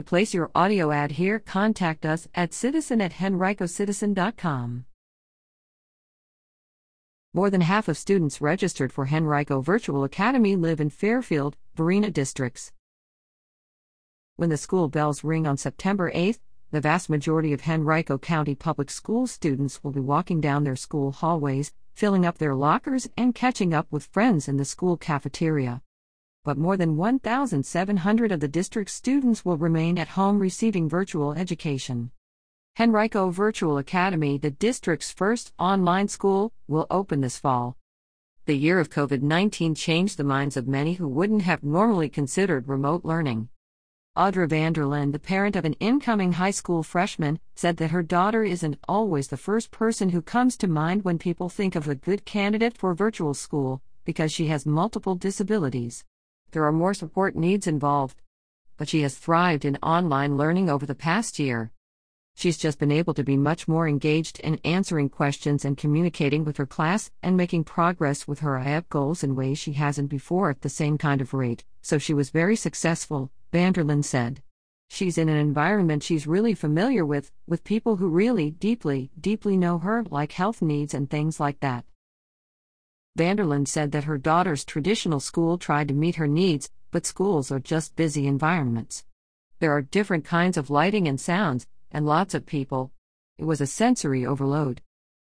To place your audio ad here, contact us at citizen at henricocitizen.com. More than half of students registered for Henrico Virtual Academy live in Fairfield, Varina districts. When the school bells ring on September 8th, the vast majority of Henrico County Public School students will be walking down their school hallways, filling up their lockers, and catching up with friends in the school cafeteria. But more than 1,700 of the district's students will remain at home receiving virtual education. Henrico Virtual Academy, the district's first online school, will open this fall. The year of COVID 19 changed the minds of many who wouldn't have normally considered remote learning. Audra Vanderlyn, the parent of an incoming high school freshman, said that her daughter isn't always the first person who comes to mind when people think of a good candidate for virtual school, because she has multiple disabilities. There are more support needs involved. But she has thrived in online learning over the past year. She's just been able to be much more engaged in answering questions and communicating with her class and making progress with her IEP goals in ways she hasn't before at the same kind of rate, so she was very successful, Vanderlyn said. She's in an environment she's really familiar with, with people who really, deeply, deeply know her, like health needs and things like that. Vanderlyn said that her daughter's traditional school tried to meet her needs, but schools are just busy environments. There are different kinds of lighting and sounds, and lots of people. It was a sensory overload.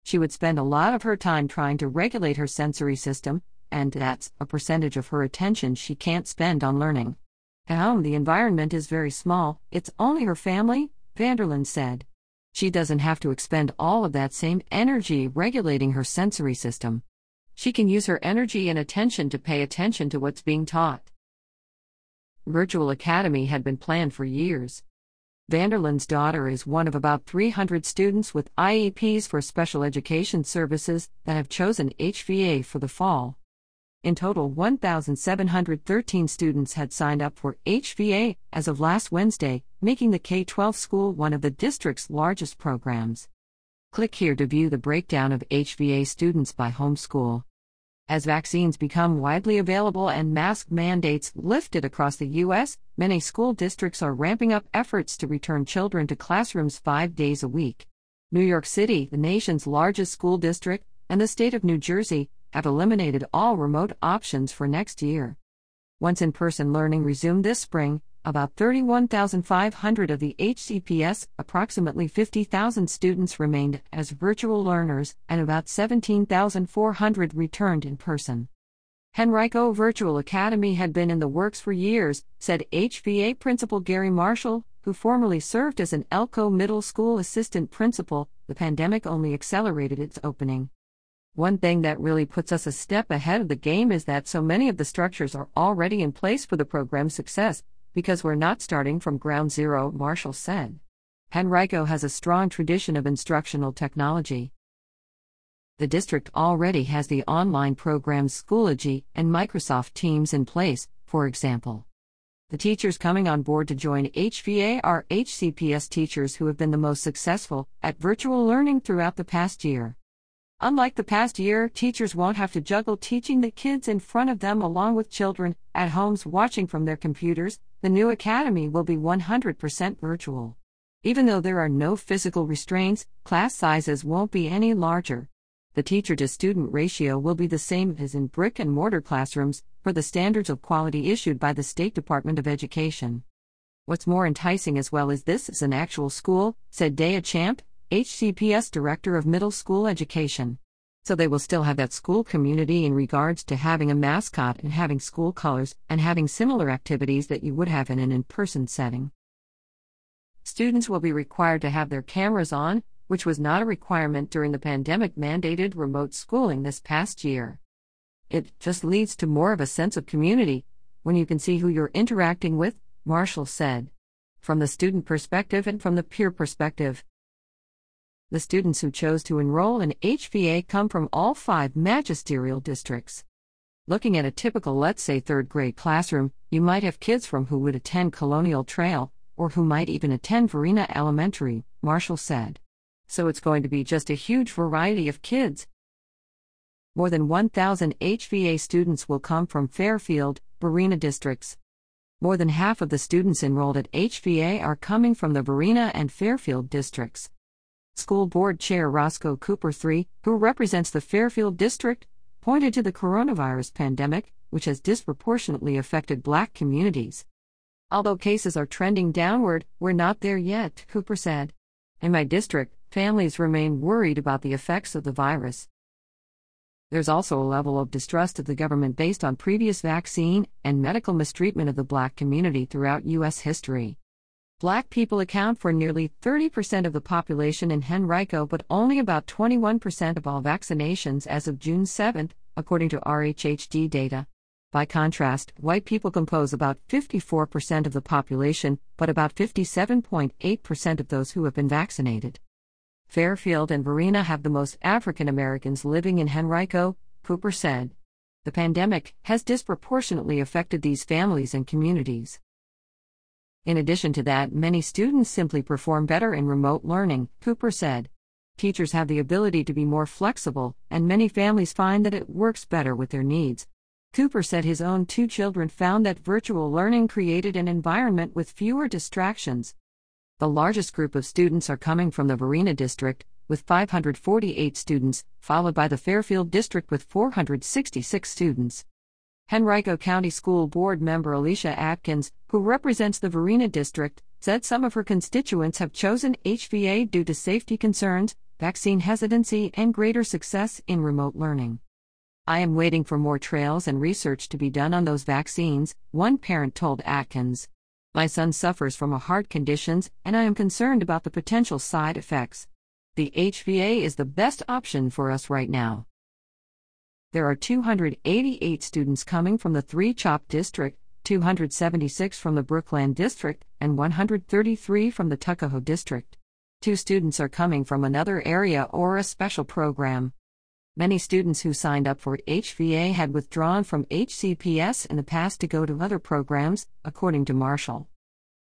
She would spend a lot of her time trying to regulate her sensory system, and that's a percentage of her attention she can't spend on learning. At home, the environment is very small, it's only her family, Vanderlyn said. She doesn't have to expend all of that same energy regulating her sensory system. She can use her energy and attention to pay attention to what's being taught. Virtual Academy had been planned for years. Vanderlyn's daughter is one of about 300 students with IEPs for special education services that have chosen HVA for the fall. In total, 1,713 students had signed up for HVA as of last Wednesday, making the K 12 school one of the district's largest programs. Click here to view the breakdown of HVA students by homeschool. As vaccines become widely available and mask mandates lifted across the U.S., many school districts are ramping up efforts to return children to classrooms five days a week. New York City, the nation's largest school district, and the state of New Jersey have eliminated all remote options for next year. Once in person learning resumed this spring, about 31,500 of the HCPS, approximately 50,000 students remained as virtual learners, and about 17,400 returned in person. Henrico Virtual Academy had been in the works for years, said HVA Principal Gary Marshall, who formerly served as an Elko Middle School assistant principal. The pandemic only accelerated its opening. One thing that really puts us a step ahead of the game is that so many of the structures are already in place for the program's success, because we're not starting from ground zero, Marshall said. Henrico has a strong tradition of instructional technology. The district already has the online programs Schoology and Microsoft Teams in place, for example. The teachers coming on board to join HVA are HCPS teachers who have been the most successful at virtual learning throughout the past year. Unlike the past year, teachers won't have to juggle teaching the kids in front of them along with children at homes watching from their computers. The new academy will be 100% virtual. Even though there are no physical restraints, class sizes won't be any larger. The teacher to student ratio will be the same as in brick and mortar classrooms, for the standards of quality issued by the State Department of Education. What's more enticing as well as this is an actual school, said Dea Champ, HCPS Director of Middle School Education. So they will still have that school community in regards to having a mascot and having school colors and having similar activities that you would have in an in person setting. Students will be required to have their cameras on, which was not a requirement during the pandemic mandated remote schooling this past year. It just leads to more of a sense of community when you can see who you're interacting with, Marshall said. From the student perspective and from the peer perspective, the students who chose to enroll in HVA come from all five magisterial districts. Looking at a typical, let's say, third grade classroom, you might have kids from who would attend Colonial Trail, or who might even attend Varina Elementary, Marshall said. So it's going to be just a huge variety of kids. More than 1,000 HVA students will come from Fairfield, Varina districts. More than half of the students enrolled at HVA are coming from the Varina and Fairfield districts. School Board Chair Roscoe Cooper III, who represents the Fairfield district, pointed to the coronavirus pandemic, which has disproportionately affected black communities. Although cases are trending downward, we're not there yet, Cooper said. In my district, families remain worried about the effects of the virus. There's also a level of distrust of the government based on previous vaccine and medical mistreatment of the black community throughout U.S. history. Black people account for nearly 30% of the population in Henrico, but only about 21% of all vaccinations as of June 7, according to RHHD data. By contrast, white people compose about 54% of the population, but about 57.8% of those who have been vaccinated. Fairfield and Varina have the most African Americans living in Henrico, Cooper said. The pandemic has disproportionately affected these families and communities. In addition to that, many students simply perform better in remote learning, Cooper said. Teachers have the ability to be more flexible, and many families find that it works better with their needs, Cooper said his own two children found that virtual learning created an environment with fewer distractions. The largest group of students are coming from the Varina district, with 548 students, followed by the Fairfield district with 466 students. Henrico County School Board member Alicia Atkins, who represents the Varina district, said some of her constituents have chosen HVA due to safety concerns, vaccine hesitancy, and greater success in remote learning. I am waiting for more trails and research to be done on those vaccines, one parent told Atkins. My son suffers from a heart conditions and I am concerned about the potential side effects. The HVA is the best option for us right now. There are 288 students coming from the Three Chopt District, 276 from the Brookland District, and 133 from the Tuckahoe District. Two students are coming from another area or a special program. Many students who signed up for HVA had withdrawn from HCPS in the past to go to other programs, according to Marshall.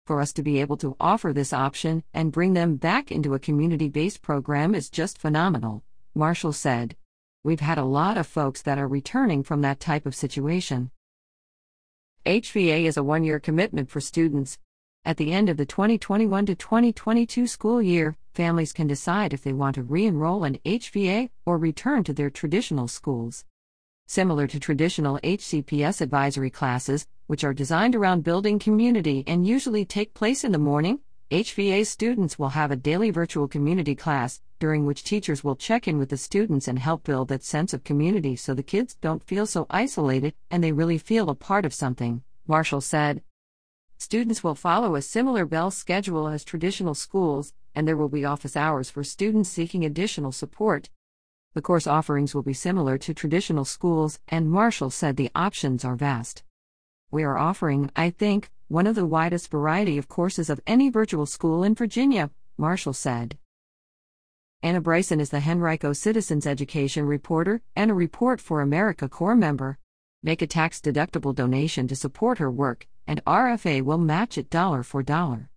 For us to be able to offer this option and bring them back into a community based program is just phenomenal, Marshall said. We've had a lot of folks that are returning from that type of situation. HVA is a one year commitment for students, at the end of the 2021 to 2022 school year, families can decide if they want to re enroll in HVA or return to their traditional schools. Similar to traditional HCPS advisory classes, which are designed around building community and usually take place in the morning, HVA students will have a daily virtual community class, during which teachers will check in with the students and help build that sense of community so the kids don't feel so isolated and they really feel a part of something, Marshall said. Students will follow a similar bell schedule as traditional schools, and there will be office hours for students seeking additional support. The course offerings will be similar to traditional schools, and Marshall said the options are vast. We are offering, I think, one of the widest variety of courses of any virtual school in Virginia, Marshall said. Anna Bryson is the Henrico Citizens Education reporter and a Report for America Corps member. Make a tax deductible donation to support her work and RFA will match it dollar for dollar.